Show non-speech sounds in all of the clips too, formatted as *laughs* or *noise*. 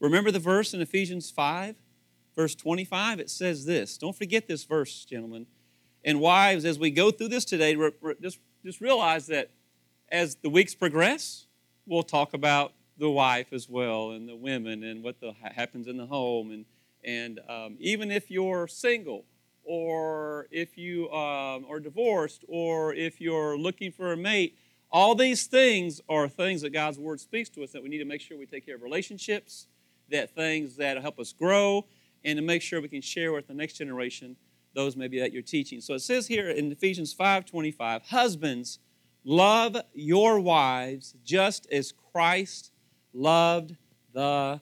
Remember the verse in Ephesians 5, verse 25? It says this. Don't forget this verse, gentlemen. And wives, as we go through this today, just, just realize that as the weeks progress, we'll talk about the wife as well and the women and what the, happens in the home. And, and um, even if you're single or if you um, are divorced or if you're looking for a mate, all these things are things that God's Word speaks to us that we need to make sure we take care of relationships, that things that help us grow, and to make sure we can share with the next generation those maybe that you're teaching. So it says here in Ephesians 5:25, husbands, love your wives just as Christ loved the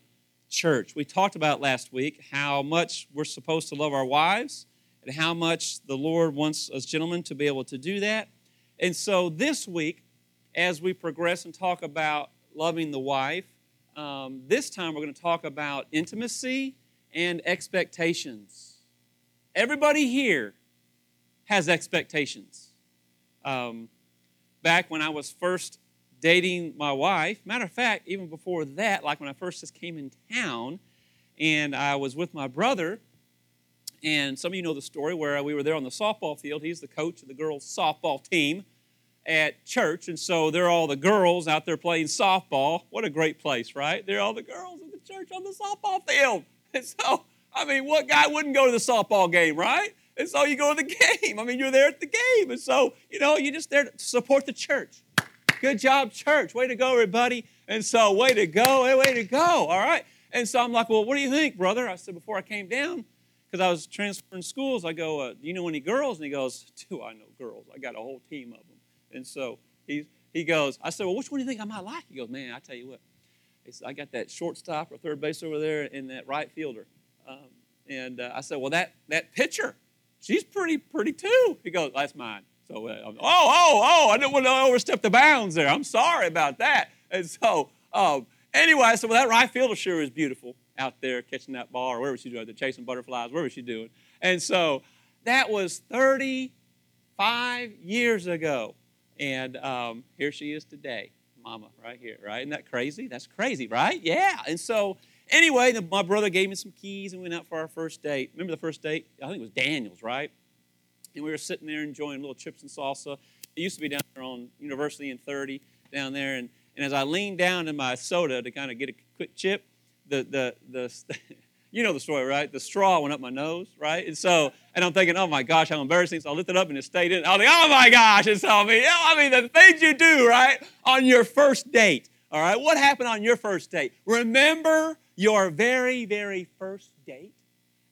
church. We talked about last week how much we're supposed to love our wives and how much the Lord wants us gentlemen to be able to do that. And so this week, as we progress and talk about loving the wife, um, this time we're going to talk about intimacy and expectations. Everybody here has expectations. Um, back when I was first dating my wife, matter of fact, even before that, like when I first just came in town and I was with my brother, and some of you know the story where we were there on the softball field. He's the coach of the girls' softball team at church, and so they're all the girls out there playing softball. What a great place, right? They're all the girls at the church on the softball field. *laughs* And so, I mean, what guy wouldn't go to the softball game, right? And so you go to the *laughs* game. I mean, you're there at the game. And so, you know, you're just there to support the church. Good job, church. Way to go, everybody. And so, way to go. Hey, way to go. All right. And so I'm like, well, what do you think, brother? I said, before I came down, because I was transferring schools, I go, uh, do you know any girls? And he goes, do I know girls? I got a whole team of them. And so he, he goes, I said, well, which one do you think I might like? He goes, man, I tell you what, Said, I got that shortstop or third base over there and that right fielder. Um, and uh, I said, well, that, that pitcher, she's pretty pretty too. He goes, that's mine. So, uh, oh, oh, oh, I didn't want to overstep the bounds there. I'm sorry about that. And so, um, anyway, I said, well, that right fielder sure is beautiful out there catching that ball or whatever she's doing, chasing butterflies, whatever she's doing. And so that was 35 years ago. And um, here she is today, Mama, right here, right? Isn't that crazy? That's crazy, right? Yeah. And so, anyway, the, my brother gave me some keys and we went out for our first date. Remember the first date? I think it was Daniel's, right? And we were sitting there enjoying little chips and salsa. It used to be down there on University and 30 down there. And, and as I leaned down in my soda to kind of get a quick chip, the, the, the, *laughs* you know the story, right? The straw went up my nose, right? And so, and I'm thinking, oh my gosh, how embarrassing. So I lifted up and it stayed in. I was like, oh my gosh. And so, I mean, I mean, the things you do, right, on your first date. All right, what happened on your first date? Remember your very, very first date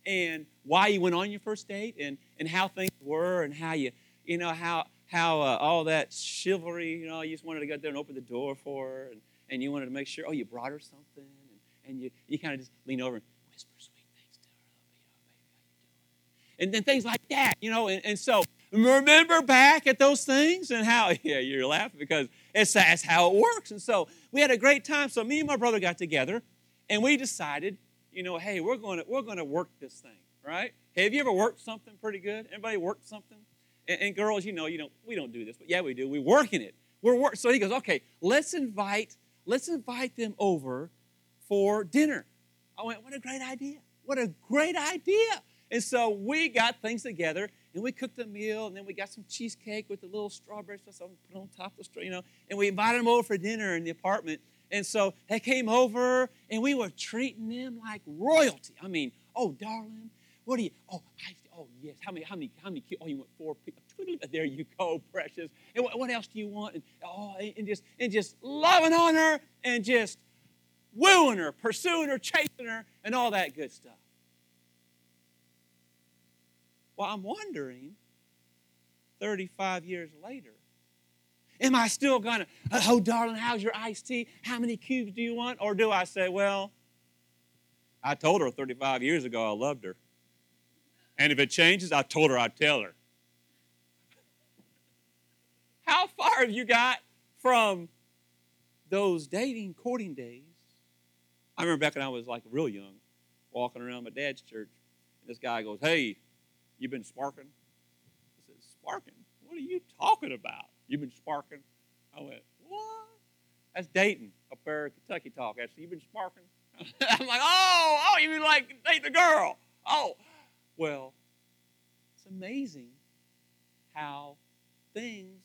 and why you went on your first date and, and how things were and how you, you know, how, how uh, all that chivalry, you know, you just wanted to go there and open the door for her and, and you wanted to make sure, oh, you brought her something and, and you, you kind of just lean over and whisper sweet things to her, And then things like that, you know. And, and so remember back at those things and how, *laughs* yeah, you're laughing because it's, that's how it works. And so we had a great time. So me and my brother got together and we decided, you know, hey, we're going to, we're going to work this thing, right? Hey, have you ever worked something pretty good? Anybody worked something? And, and girls, you know, you know, we don't do this, but yeah, we do. We're working it. We're work. So he goes, okay, let's invite, let's invite them over for dinner. I went, what a great idea. What a great idea. And so we got things together and we cooked a meal and then we got some cheesecake with a little strawberry stuff put on top of the you know, and we invited them over for dinner in the apartment. And so they came over and we were treating them like royalty. I mean, oh, darling, what do you, oh, I, oh, yes, how many, how many, how many, oh, you want four people. *laughs* There you go, precious. And what, what else do you want? And, oh, and just, and just loving on her and just wooing her, pursuing her, chasing her, and all that good stuff. Well, I'm wondering, 35 years later, am I still to, oh, darling, how's your iced tea? How many cubes do you want? Or do I say, well, I told her 35 years ago I loved her. And if it changes, I told her I'd tell her. How far have you got from those dating, courting days I remember back when I was like real young, walking around my dad's church, and this guy goes, Hey, you been sparking? I said, Sparking? What are you talking about? You've been sparking? I went, What? That's dating up there Kentucky talk. I said, You been sparking? *laughs* I'm like, oh, oh, you mean like date the girl? Oh, well, it's amazing how things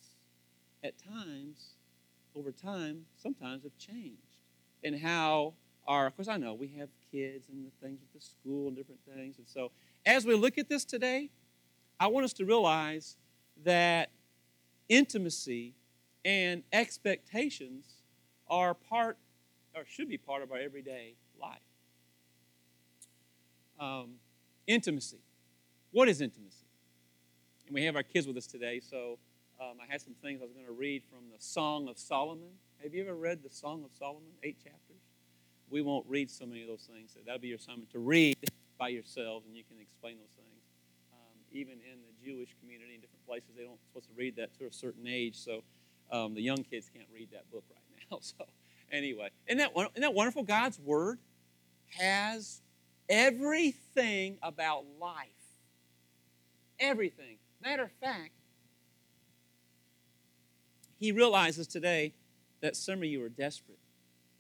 at times, over time, sometimes have changed. And how our, of course, I know we have kids and the things with the school and different things. And so as we look at this today, I want us to realize that intimacy and expectations are part, or should be part of our everyday life. Um, intimacy. What is intimacy? And we have our kids with us today, so um, I had some things I was going to read from the Song of Solomon. Have you ever read the Song of Solomon? Eight chapters. We won't read so many of those things. So that'll be your assignment to read by yourselves, and you can explain those things. Um, even in the Jewish community in different places, they don't supposed to read that to a certain age. So um, the young kids can't read that book right now. *laughs* So anyway, isn't that, isn't that wonderful? God's Word has everything about life. Everything. Matter of fact, he realizes today that some of you are desperate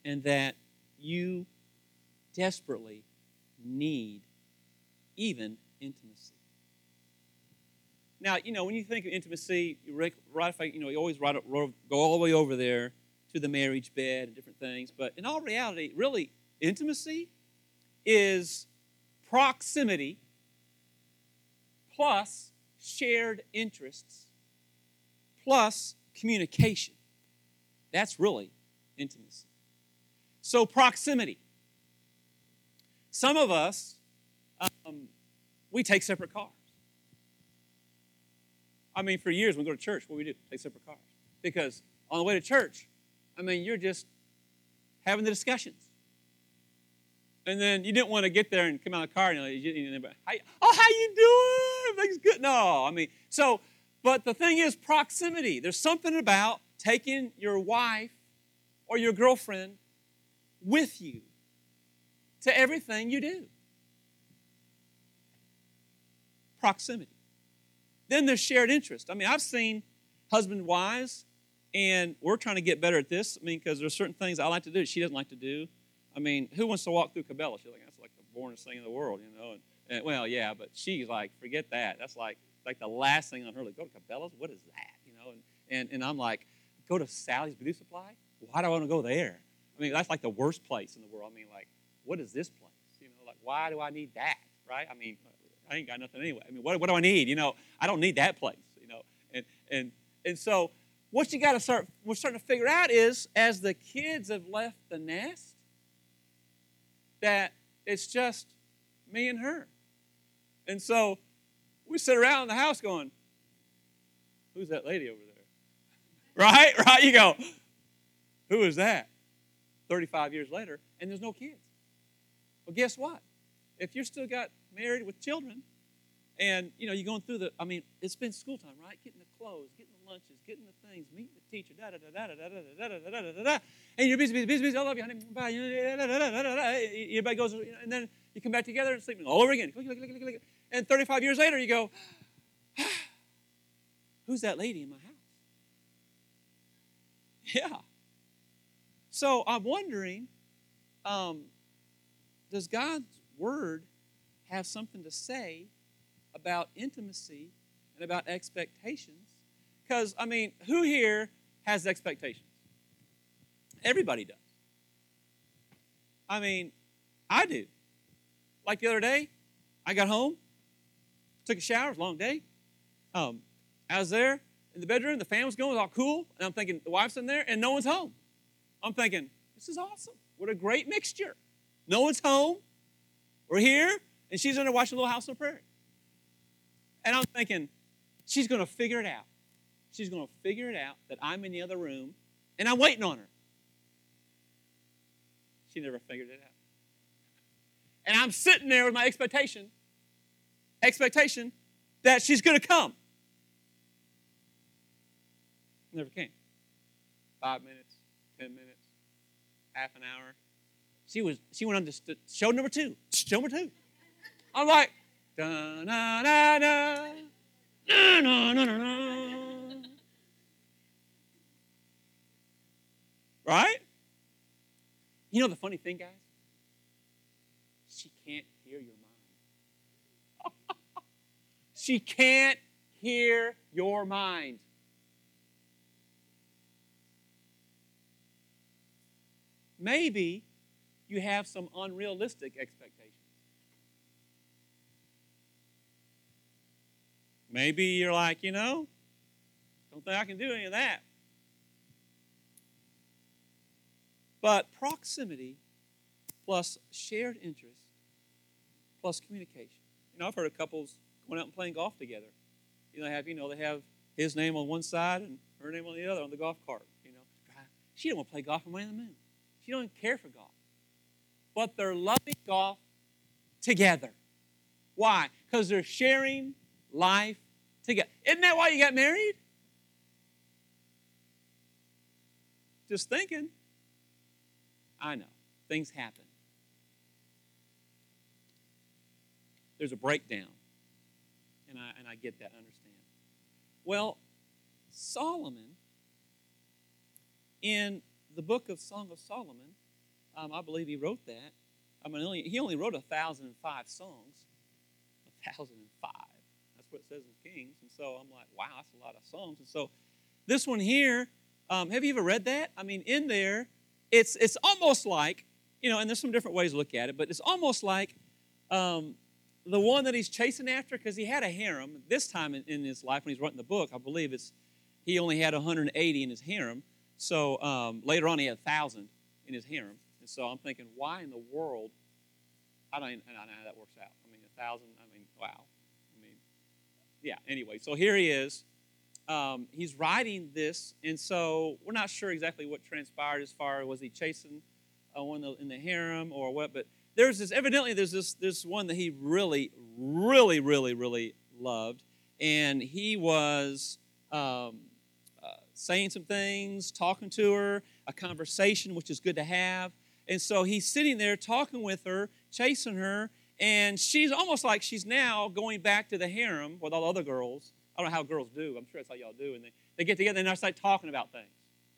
and that you desperately need even intimacy. Now, you know, when you think of intimacy, you right, you know, you always go all the way over there to the marriage bed and different things. But in all reality, really, intimacy is proximity plus shared interests plus communication. That's really intimacy. So, proximity. Some of us, um, we take separate cars. I mean, for years when we go to church, what do we do? Take separate cars. Because on the way to church, I mean, you're just having the discussions. And then you didn't want to get there and come out of the car and you, know, oh, how you doing? Everything's good. No, I mean, so, but the thing is proximity. There's something about taking your wife or your girlfriend with you to everything you do. Proximity. Then there's shared interest. I mean, I've seen husband wives, and we're trying to get better at this. I mean, because there's certain things I like to do she doesn't like to do. I mean, who wants to walk through Cabela? She's like, that's like the boringest thing in the world, you know. And, and, well, yeah, but she's like, forget that. That's like like the last thing on her. Like, go to Cabela's? What is that? You know. And and, and I'm like, go to Sally's Beauty Supply? Why do I want to go there? I mean, that's like the worst place in the world. I mean, like, what is this place? You know, like, why do I need that? Right? I mean, I ain't got nothing anyway. I mean, what, what do I need? You know, I don't need that place. You know, and and and so what you got to start we're starting to figure out is as the kids have left the nest that it's just me and her and so we sit around in the house going who's that lady over there *laughs* right right you go who is that 35 years later and there's no kids well guess what if you're still got married with children and you know you're going through the i mean it's been school time right getting the clothes getting the lunches getting the things meeting the teacher da da da da da da da da da da da da and you're busy busy busy busy i love you honey bye everybody goes and then you come back together and sleeping all over again and 35 years later you go who's that lady in my house yeah so i'm wondering um, does god's word have something to say about intimacy and about expectations. Because, I mean, who here has expectations? Everybody does. I mean, I do. Like the other day, I got home, took a shower, it was a long day. Um, I was there in the bedroom, the fan was going, it was all cool, and I'm thinking, the wife's in there, and no one's home. I'm thinking, this is awesome. What a great mixture. No one's home. We're here, and she's in there watching Little House the Prairie. And I'm thinking, she's to figure it out. She's to figure it out that I'm in the other room and I'm waiting on her. She never figured it out. And I'm sitting there with my expectation, expectation that she's to come. Never came. Five minutes, ten minutes, half an hour. She was she went on to show number two. Show number two. I'm like, Da, na, na, na. Na, na, na, na. Right? You know the funny thing, guys? She can't hear your mind. *laughs* she can't hear your mind. Maybe you have some unrealistic expectations. Maybe you're like, you know, don't think I can do any of that. But proximity plus shared interest plus communication. You know, I've heard of couples going out and playing golf together. You know, they have, you know, they have his name on one side and her name on the other on the golf cart. You know, she don't want to play golf for money in the moon. She don't even care for golf. But they're loving golf together. Why? Because they're sharing life together. Isn't that why you got married? Just thinking. I know. Things happen. There's a breakdown. And I, and I get that, understand. Well, Solomon, in the book of Song of Solomon, um, I believe he wrote that. I mean, he only wrote a thousand and five songs. A thousand and five. That's what it says in Kings. And so I'm like, wow, that's a lot of songs. And so this one here, um, have you ever read that? I mean, in there, it's it's almost like, you know, and there's some different ways to look at it, but it's almost like um, the one that he's chasing after, because he had a harem. This time in, in, his life, when he's writing the book, I believe it's he only had 180 in his harem. So um, later on, he had 1,000 in his harem. And so I'm thinking, why in the world? I don't, even, I know how that works out. I mean, a thousand. I mean, wow. I mean, yeah. Anyway, so here he is um, he's writing this, and so we're not sure exactly what transpired as far as was he chasing uh, one in the harem or what, but there's this evidently there's this this one that he really, really, really, really loved, and he was um, uh, saying some things, talking to her, a conversation which is good to have, and so he's sitting there talking with her, chasing her, and she's almost like she's now going back to the harem with all the other girls I don't know how girls do. I'm sure that's how y'all do. And they, they get together and they start talking about things.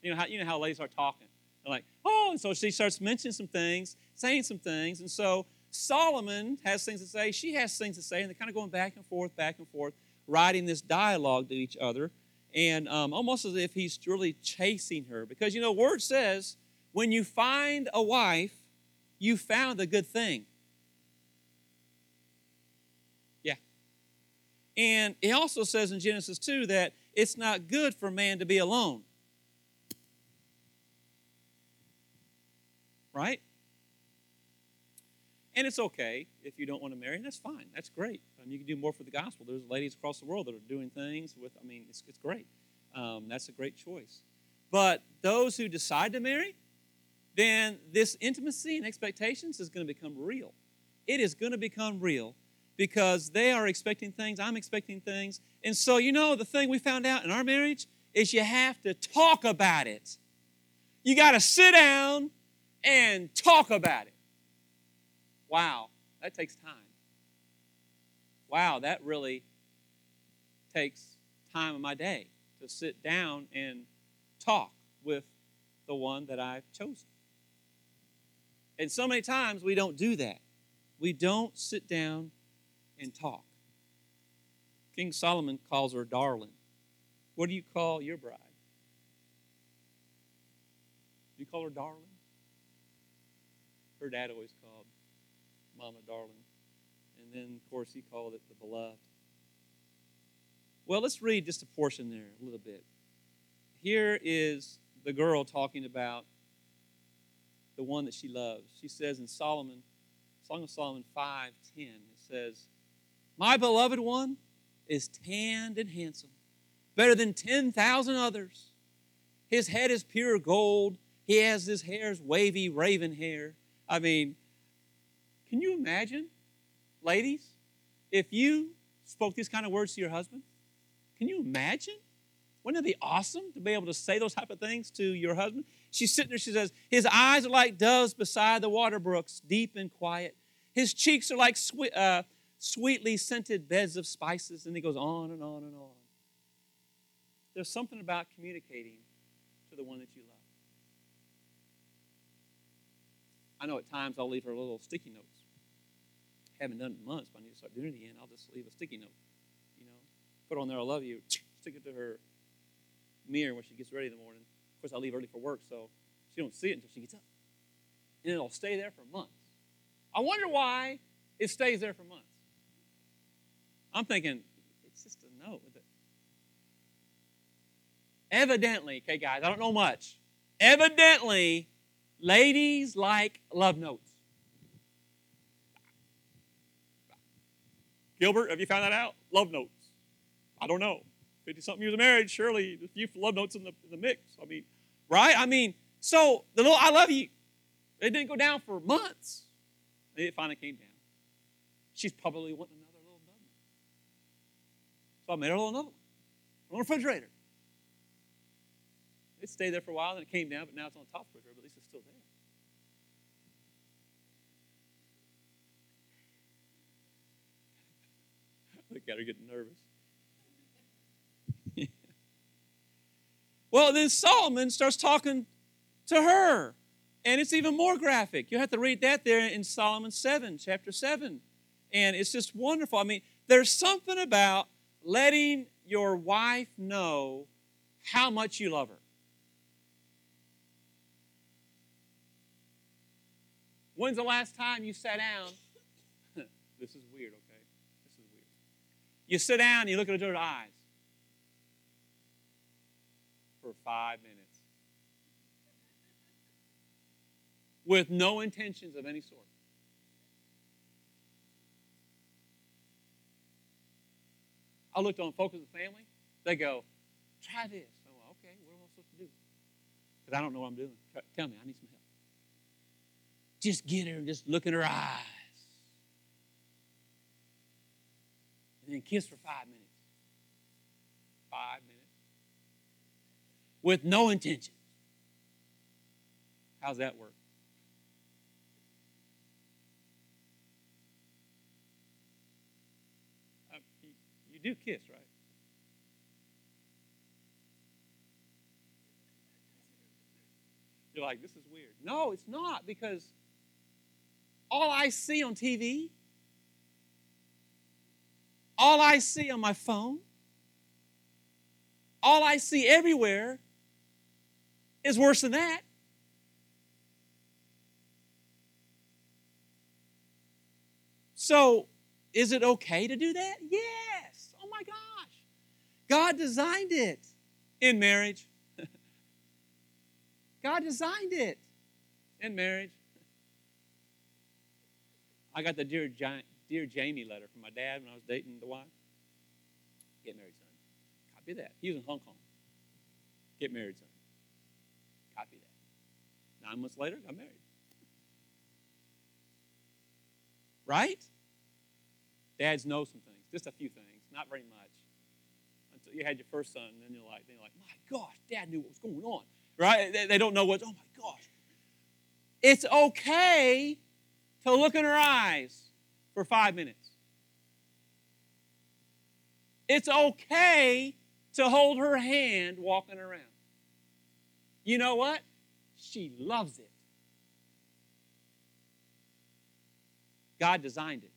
You know how, you know how ladies start talking. They're like, oh, and so she starts mentioning some things, saying some things. And so Solomon has things to say. She has things to say. And they're kind of going back and forth, back and forth, writing this dialogue to each other. And um, almost as if he's really chasing her. Because, you know, word says, when you find a wife, you found a good thing. Yeah. And it also says in Genesis 2 that it's not good for man to be alone. Right? And it's okay if you don't want to marry, that's fine. That's great. Um, you can do more for the gospel. There's ladies across the world that are doing things with, I mean, it's, it's great. Um, that's a great choice. But those who decide to marry, then this intimacy and expectations is going to become real. It is going to become real because they are expecting things, I'm expecting things. And so, you know, the thing we found out in our marriage is you have to talk about it. You got to sit down and talk about it. Wow, that takes time. Wow, that really takes time of my day to sit down and talk with the one that I've chosen. And so many times we don't do that. We don't sit down and talk. King Solomon calls her darling. What do you call your bride? You call her darling? Her dad always called Mama darling. And then, of course, he called it the beloved. Well, let's read just a portion there a little bit. Here is the girl talking about the one that she loves. She says in Solomon, Song of Solomon 5:10, it says, my beloved one is tanned and handsome, better than 10,000 others. His head is pure gold. He has his hair's wavy raven hair. I mean, can you imagine, ladies, if you spoke these kind of words to your husband? Can you imagine? Wouldn't it be awesome to be able to say those type of things to your husband? She's sitting there, she says, His eyes are like doves beside the water brooks, deep and quiet. His cheeks are like uh, sweetly scented beds of spices, and he goes on and on and on. There's something about communicating to the one that you love. I know at times I'll leave her little sticky notes. haven't done it in months, but I need to start doing it again. I'll just leave a sticky note, you know, put on there, I love you, stick it to her mirror when she gets ready in the morning. Of course, I leave early for work, so she don't see it until she gets up. And it'll stay there for months. I wonder why it stays there for months. I'm thinking, it's just a note. Evidently, okay, guys, I don't know much. Evidently, ladies like love notes. Gilbert, have you found that out? Love notes. I don't know. 50 something years of marriage, surely a few love notes in the, in the mix. I mean, right? I mean, so the little I love you, it didn't go down for months. It finally came down. She's probably wanting another little note. So I made her a little note on the refrigerator. It stayed there for a while, then it came down, but now it's on the top of refrigerator, but at least it's still there. *laughs* Look at her getting nervous. Well, then Solomon starts talking to her, and it's even more graphic. You have to read that there in Solomon 7, chapter 7. And it's just wonderful. I mean, there's something about letting your wife know how much you love her. When's the last time you sat down? *laughs* this is weird, okay? This is weird. You sit down and you look at each other's eyes for five minutes with no intentions of any sort. I looked on Focus on the Family. They go, try this. Oh, okay, what am I supposed to do? Because I don't know what I'm doing. Tell me, I need some help. Just get her and just look in her eyes. And then kiss for five minutes. Five minutes. With no intention. How's that work? Uh, you do kiss, right? You're like, this is weird. No, it's not because all I see on TV, all I see on my phone, all I see everywhere is worse than that. So, is it okay to do that? Yes. Oh my gosh. God designed it in marriage. *laughs* God designed it in marriage. I got the Dear, Dear Jamie letter from my dad when I was dating the wife. Get married, son. Copy that. He was in Hong Kong. Get married, son. Nine months later, got married. Right? Dads know some things, just a few things, not very much. Until you had your first son, and then you're like, then you're like, my gosh, dad knew what was going on. Right? They, they don't know what, oh my gosh. It's okay to look in her eyes for five minutes. It's okay to hold her hand walking around. You know what? She loves it. God designed it.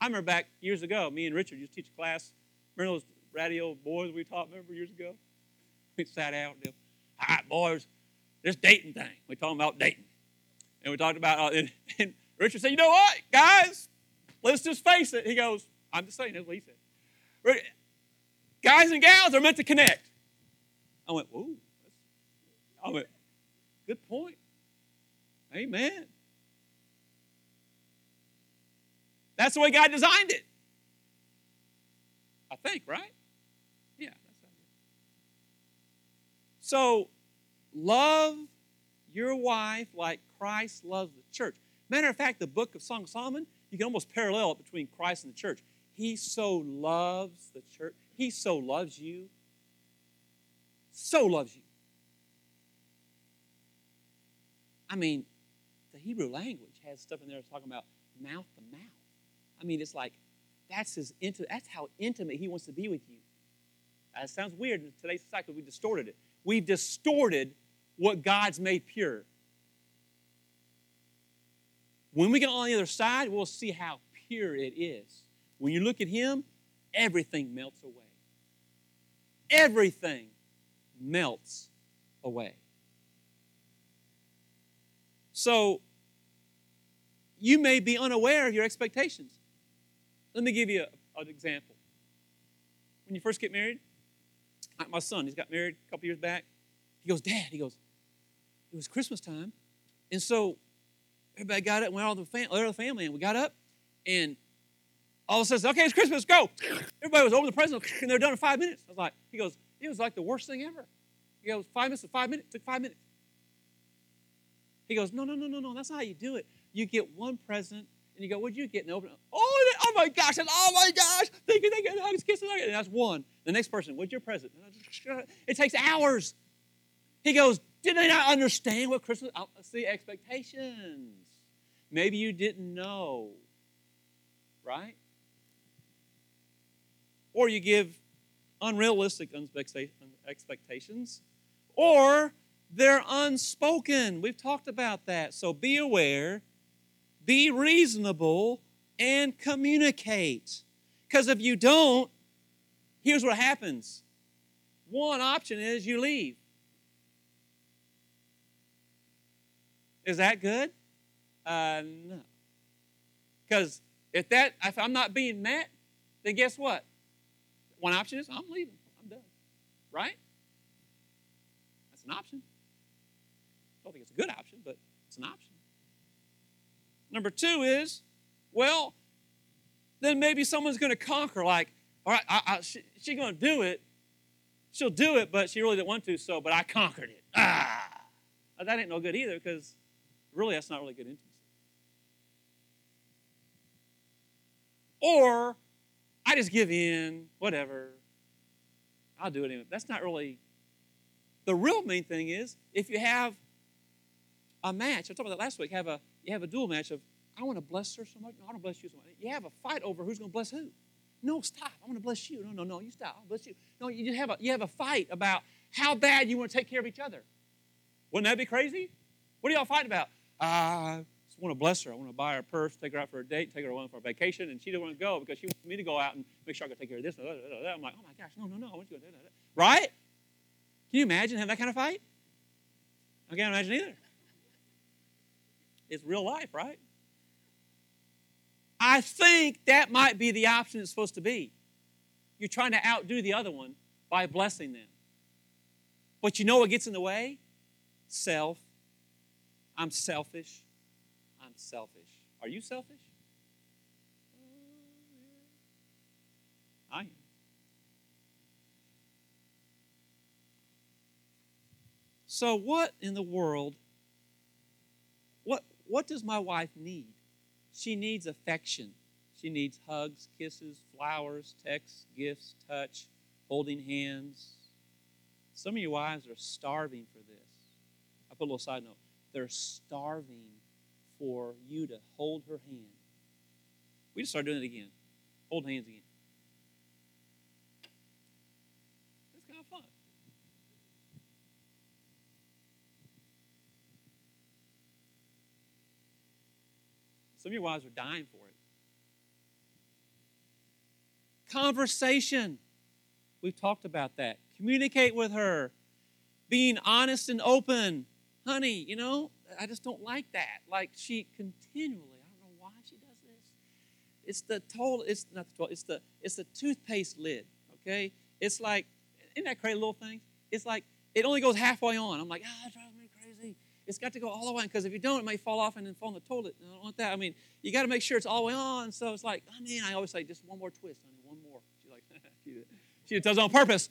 I remember back years ago, me and Richard used to teach a class. Remember those radio boys we taught, remember years ago? We sat out and all right, boys, this dating thing. We talking about dating. And we talked about, uh, and, *laughs* and, Richard said, you know what, guys, let's just face it. He goes, I'm just saying, that's what he said. Guys and gals are meant to connect. I went, ooh. I went, good point. Amen. That's the way God designed it. I think, right? Yeah, that's how it is. So, love your wife like Christ loves the church. Matter of fact, the book of Song of Solomon, you can almost parallel it between Christ and the church. He so loves the church. He so loves you. So loves you. I mean, the Hebrew language has stuff in there talking about mouth to mouth. I mean, it's like that's his that's how intimate he wants to be with you. Uh, that sounds weird in today's society we distorted it. We've distorted what God's made pure. When we get on the other side, we'll see how pure it is. When you look at Him, everything melts away. Everything melts away. So, you may be unaware of your expectations. Let me give you a, an example. When you first get married, like my son, he's got married a couple years back. He goes, Dad, he goes, it was Christmas time. And so everybody got up went all the, fam- all the family, and we got up, and all of a sudden, okay, it's Christmas, go. Everybody was over the present, and they were done in five minutes. I was like, he goes, it was like the worst thing ever. He goes, five minutes five minutes, took five minutes. He goes, no, no, no, no, no, that's not how you do it. You get one present, and you go, what'd you get? And open it. oh, oh my gosh, and oh my gosh, thank you, thank you, hugs, kisses, and that's one. The next person, what's your present? It takes hours. He goes, did they not understand what Christmas? I See, expectations. Maybe you didn't know, right? Or you give unrealistic expectations, or they're unspoken. We've talked about that. So be aware, be reasonable, and communicate. Because if you don't, here's what happens one option is you leave. Is that good? Uh, no. Because if that if I'm not being met, then guess what? One option is I'm leaving. I'm done. Right? That's an option. I don't think it's a good option, but it's an option. Number two is, well, then maybe someone's going to conquer. Like, all right, I, I, she, she's going to do it. She'll do it, but she really didn't want to. So, but I conquered it. Ah, that ain't no good either, because really, that's not really good intimacy. Or I just give in, whatever. I'll do it anyway. That's not really. The real main thing is if you have a match. I talked about that last week. Have a you have a dual match of I want to bless her so much. No, I want to bless you so much. You have a fight over who's going to bless who. No, stop. I want to bless you. No, no, no. You stop. I'll bless you. No, you have a you have a fight about how bad you want to take care of each other. Wouldn't that be crazy? What do y'all fight about? I just want to bless her. I want to buy her a purse, take her out for a date, take her away for a vacation, and she didn't want to go because she wants me to go out and make sure I can take care of this. I'm like, oh my gosh, no, no, no. I want you to do that. Right? Can you imagine having that kind of fight? I can't imagine either. It's real life, right? I think that might be the option it's supposed to be. You're trying to outdo the other one by blessing them. But you know what gets in the way? Self. I'm selfish. I'm selfish. Are you selfish? I am. So, what in the world, what, what does my wife need? She needs affection. She needs hugs, kisses, flowers, texts, gifts, touch, holding hands. Some of you wives are starving for this. I put a little side note. They're starving for you to hold her hand. We just start doing it again. Hold hands again. It's kind of fun. Some of your wives are dying for it. Conversation. We've talked about that. Communicate with her. Being honest and open honey, you know, I just don't like that. Like she continually, I don't know why she does this. It's the total, it's not the total, it's the it's the toothpaste lid, okay? It's like, isn't that crazy little thing? It's like it only goes halfway on. I'm like, ah, oh, it drives me crazy. It's got to go all the way on because if you don't, it may fall off and then fall in the toilet. I don't want that. I mean, you got to make sure it's all the way on. So it's like, oh, I mean, I always say, just one more twist, honey, one more. She's like, *laughs* she, does it on purpose.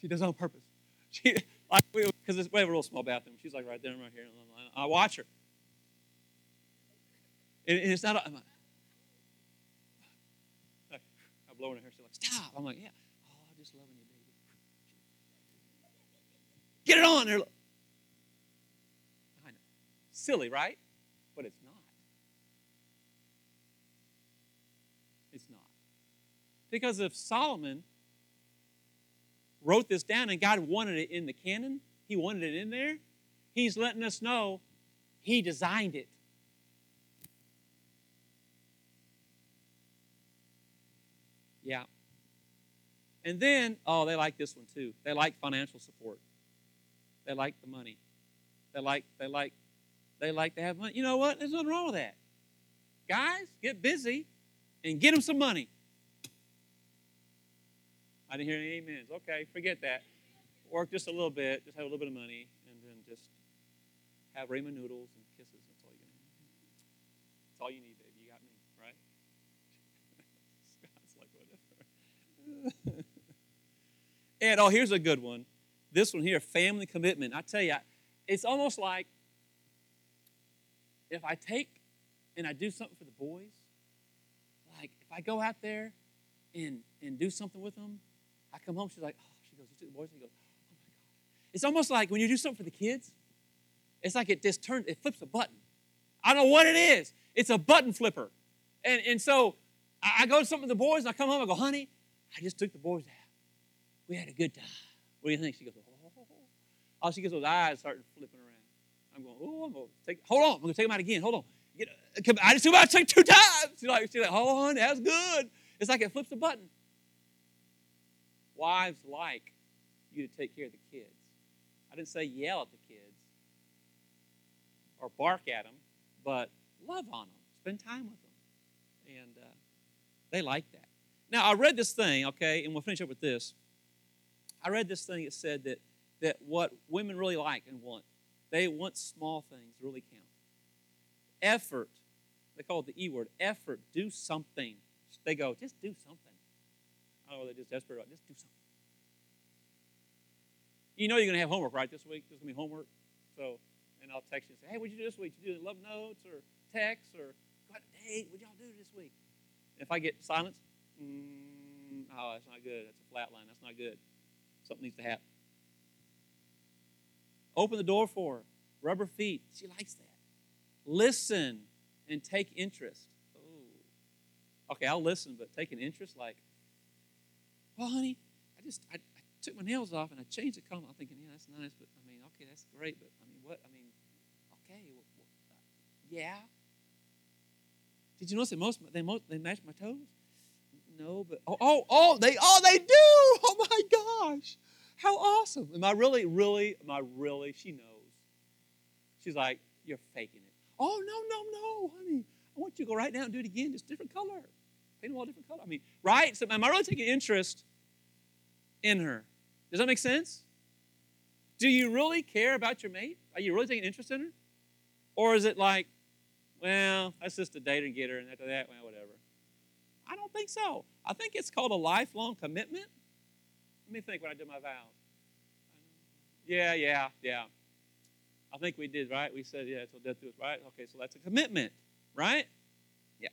She does it on purpose. *laughs* She, like we, because we have a real small bathroom. She's like right there, right here. I watch her. And, it's not. I'm like, I'm blowing her hair. She's like, stop. I'm like, yeah. Oh, I'm just loving you, baby. Get it on there. Silly, right? But it's not. It's not. Because if Solomon wrote this down and God wanted it in the canon, He wanted it in there, He's letting us know He designed it. Yeah. And then, oh, they like this one too. They like financial support. They like the money. They like, they like, they like to have money. You know what? There's nothing wrong with that. Guys, get busy and get them some money. I didn't hear any amens. Okay, forget that. Work just a little bit, just have a little bit of money, and then just have ramen noodles and kisses. That's all you need. That's all you need, baby. You got me, right? *laughs* Scott's like, whatever. *laughs* and oh, here's a good one. This one here, family commitment. I tell you, it's almost like if I take and I do something for the boys, like if I go out there and and do something with them, I come home, she's like, oh, she goes, you took the boys? And he goes, oh my God. It's almost like when you do something for the kids, it's like it just turns, it flips a button. I don't know what it is. It's a button flipper. And, and so I, go to something with the boys, and I come home, I go, honey, I just took the boys out. We had a good time. What do you think? She goes, oh. Oh, she gets those eyes starting flipping around. I'm going, oh, I'm going to take, hold on, I'm going to take them out again. Hold on. Get, I just took them out take two times. She's like, she's like, hold on, that's good. It's like it flips a button. Wives like you to take care of the kids. I didn't say yell at the kids or bark at them, but love on them, spend time with them. And uh, they like that. Now, I read this thing, okay, and we'll finish up with this. I read this thing that said that, that what women really like and want, they want small things really count. Effort, they call it the E word, effort, do something. They go, just do something. I don't know, they're just desperate about it. just do something. You know you're going to have homework, right, this week? There's going to be homework. So, and I'll text you and say, hey, what'd you do this week? Did you do love notes or texts or go out date? What'd y'all do this week? If I get silence, mm, oh, that's not good. That's a flat line. That's not good. Something needs to happen. Open the door for her. Rub her feet. She likes that. Listen and take interest. Oh. Okay, I'll listen, but take an interest like, well, honey, I just I, I took my nails off and I changed the color. I'm thinking, yeah, that's nice, but I mean, okay, that's great, but I mean, what? I mean, okay, well, uh, yeah. Did you notice that most they most they match my toes? No, but oh oh oh they oh they do! Oh my gosh, how awesome! Am I really really am I really? She knows. She's like, you're faking it. Oh no no no, honey! I want you to go right now and do it again, just different color, paint them all different color. I mean, right? So am I really taking interest in her? Does that make sense? Do you really care about your mate? Are you really taking interest in her? Or is it like, well, that's just a date and get her, and after that, well, whatever? I don't think so. I think it's called a lifelong commitment. Let me think when I did my vows. Yeah, yeah, yeah. I think we did, right? We said, yeah, until death do us, right? Okay, so that's a commitment, right? Yeah.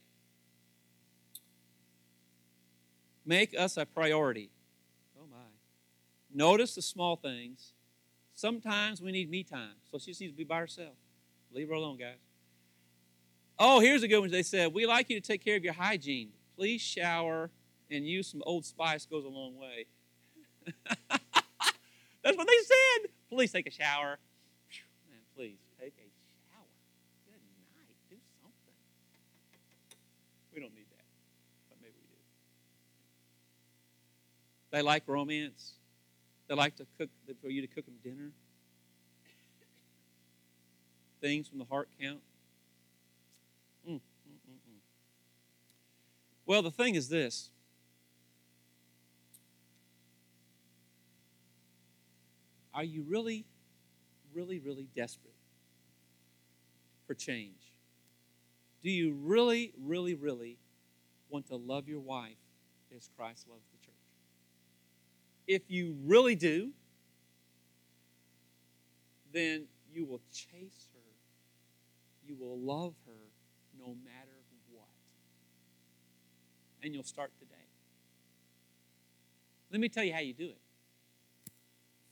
Make us a priority. Oh, my. Notice the small things. Sometimes we need me time, so she just needs to be by herself. Leave her alone, guys. Oh, here's a good one. They said, We like you to take care of your hygiene. Please shower and use some Old Spice goes a long way. *laughs* That's what they said. Please take a shower. Man, please take a shower. Good night. Do something. We don't need that, but maybe we do. They like romance. They like to cook for you to cook them dinner. Things from the heart count. Mm, mm, mm, mm, well, the thing is this. Are you really, really, really desperate for change? Do you really, really, really want to love your wife as Christ loves the church? If you really do, then you will chase her. You will love her no matter what. And you'll start today. Let me tell you how you do it.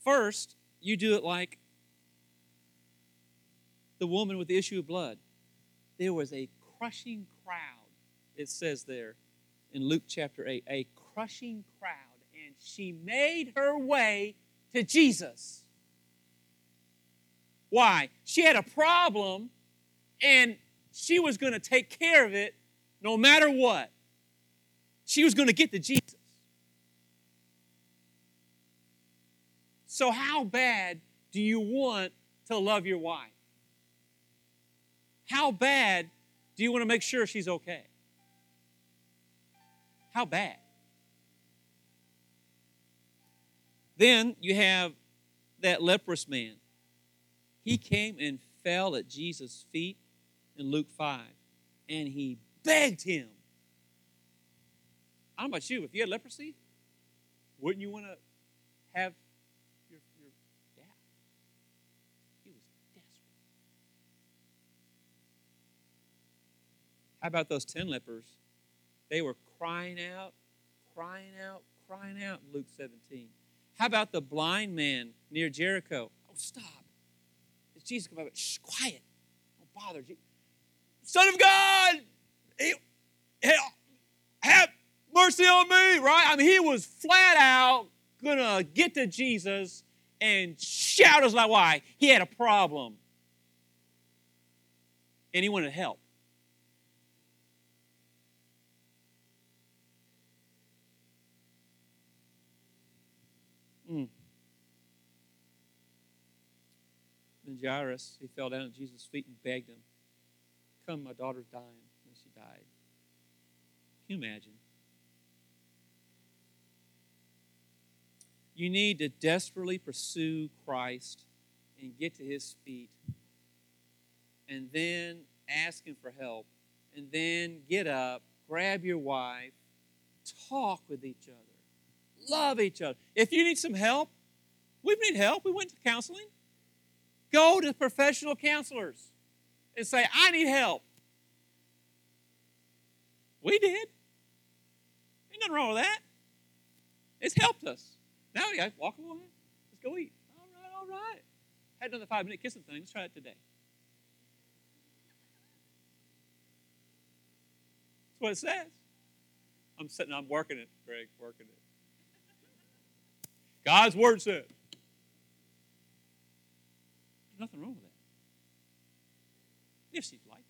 First, you do it like the woman with the issue of blood. There was a crushing crowd, it says there in Luke chapter 8, a crushing crowd and she made her way to Jesus. Why? She had a problem and she was going to take care of it no matter what. she was going to get to Jesus. So, how bad do you want to love your wife? How bad do you want to make sure she's okay? How bad? Then you have that leprous man. He came and fell at Jesus' feet in Luke 5, and he begged him. I know about you, if you had leprosy, wouldn't you want to have your, your dad? He was desperate. How about those 10 lepers? They were crying out, crying out, crying out in Luke 17. How about the blind man near Jericho? Oh, stop. It's Jesus come up. Shh, quiet. Don't bother. Son of God, have mercy on me, right? I mean, he was flat out gonna get to Jesus and shout us like why he had a problem and he wanted help. Mm. Then Jairus, he fell down at Jesus' feet and begged him, Come, my daughter's dying. And she died. Can you imagine? You need to desperately pursue Christ and get to his feet and then ask him for help and then get up, grab your wife, talk with each other love each other. If you need some help, we need help. We went to counseling. Go to professional counselors and say, I need help. We did. Ain't nothing wrong with that. It's helped us. Now we got walk away. Let's go eat. All right, all right. Had another five minute kissing thing. Let's try it today. That's what it says. I'm sitting, I'm working it, Greg, working it. God's word said. There's nothing wrong with that. If she'd like to.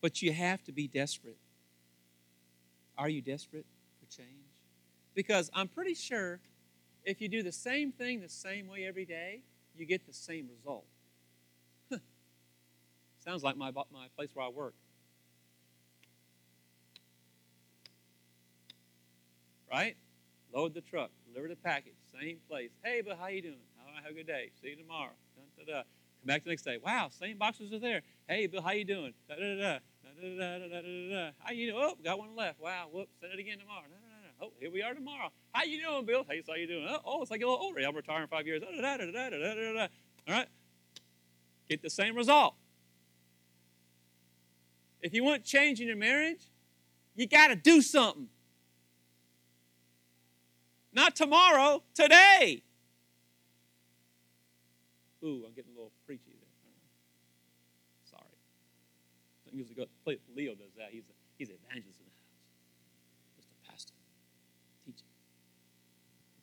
But you have to be desperate. Are you desperate for change? Because I'm pretty sure if you do the same thing the same way every day, you get the same result. *laughs* Sounds like my, my place where I work. Right? Load the truck, deliver the package, same place. Hey, but how you doing? All right, have a good day. See you tomorrow. Dun, da, da. Come back the next day. Wow, same boxes are there. Hey, Bill, how you doing? Da, da, da, da, da, da, da, da, How you doing? Oh, got one left. Wow, whoops, send it again tomorrow. Da, da, da. Oh, here we are tomorrow. How you doing, Bill? Hey, how you doing? Oh, oh it's like a little older. I'm retiring in five years. Da, da, da, da, da, da, da, da. All right? Get the same result. If you want change in your marriage, you got to do something. Not tomorrow, today. Ooh, I'm getting a little preachy there. Sorry. I usually go, Leo does that. He's a, he's an evangelist in the house. Just a pastor. Teaching.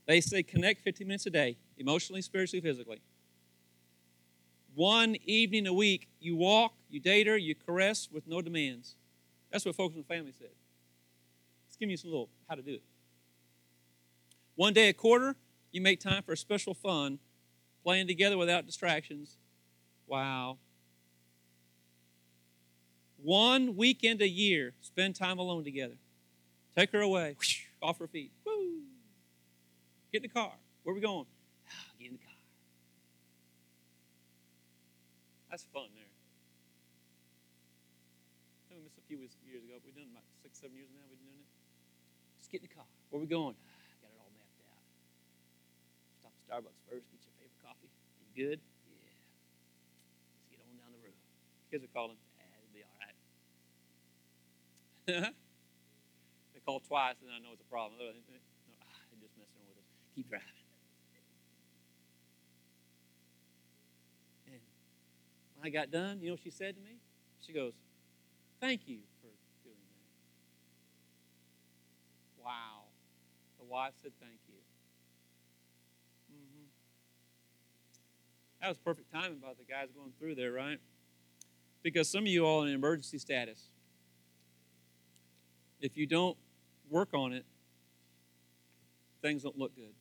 They say connect 15 minutes a day, emotionally, spiritually, physically. One evening a week, you walk, you date her, you caress with no demands. That's what Focus on the Family said. Let's give you some little how to do it. One day a quarter, you make time for a special fun, playing together without distractions. Wow. One weekend a year, spend time alone together. Take her away, whoosh, off her feet. Woo! Get in the car. Where are we going? Ah, get in the car. That's fun there. we missed a few years ago, but we've done about six, seven years now. We've been doing it. Just get in the car. Where are we going? Starbucks first, get your favorite coffee. You good? Yeah. Let's get on down the road. Kids are calling. Dad, it'll be all right. *laughs* they call twice, and I know it's a problem. No, ah, they're just messing with us. Keep driving. And when I got done, you know what she said to me? She goes, Thank you for doing that. Wow. The wife said, Thank you. That was perfect timing about the guys going through there, right? because some of you are in emergency status. If you don't work on it, things don't look good.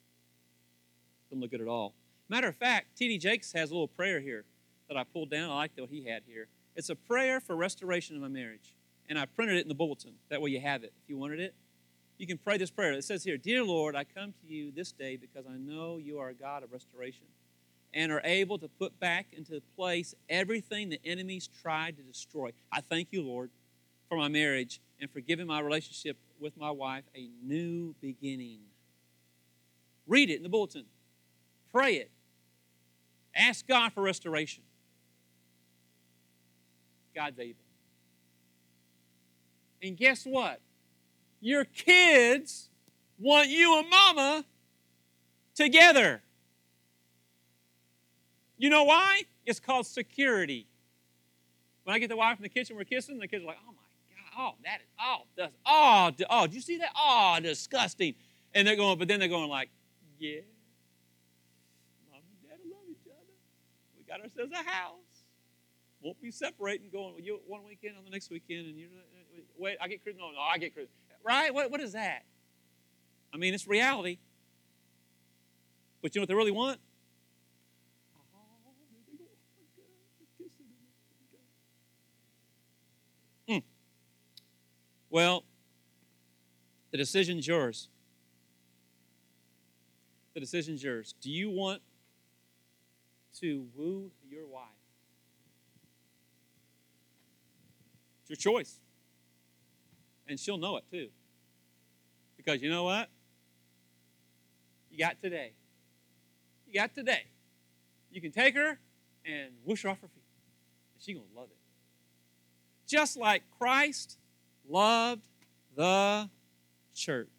Don't look good at all. Matter of fact, T.D. Jakes has a little prayer here that I pulled down. I like what he had here. It's a prayer for restoration of my marriage. And I printed it in the bulletin. That way you have it. If you wanted it, you can pray this prayer. It says here Dear Lord, I come to you this day because I know you are a God of restoration and are able to put back into place everything the enemies tried to destroy. I thank you, Lord, for my marriage and for giving my relationship with my wife a new beginning. Read it in the bulletin, pray it, ask God for restoration. God's able. And guess what? Your kids want you and mama together. You know why? It's called security. When I get the wife in the kitchen, we're kissing, the kids are like, oh my God, oh, that is, oh, that's, oh, oh, did you see that? Oh, disgusting. And they're going, but then they're going like, yeah, mom and dad love each other. We got ourselves a house. Won't be separating, going you one weekend on the next weekend, and you uh, wait, I get Christmas. No, no, I get Christmas. Right? What, what is that? I mean, it's reality. But you know what they really want? Mm. Well, the decision's yours. The decision's yours. Do you want to woo your wife? It's your choice. And she'll know it too. Because you know what? You got today. You got today. You can take her and whoosh her off her feet. And she's going to love it. Just like Christ loved the church.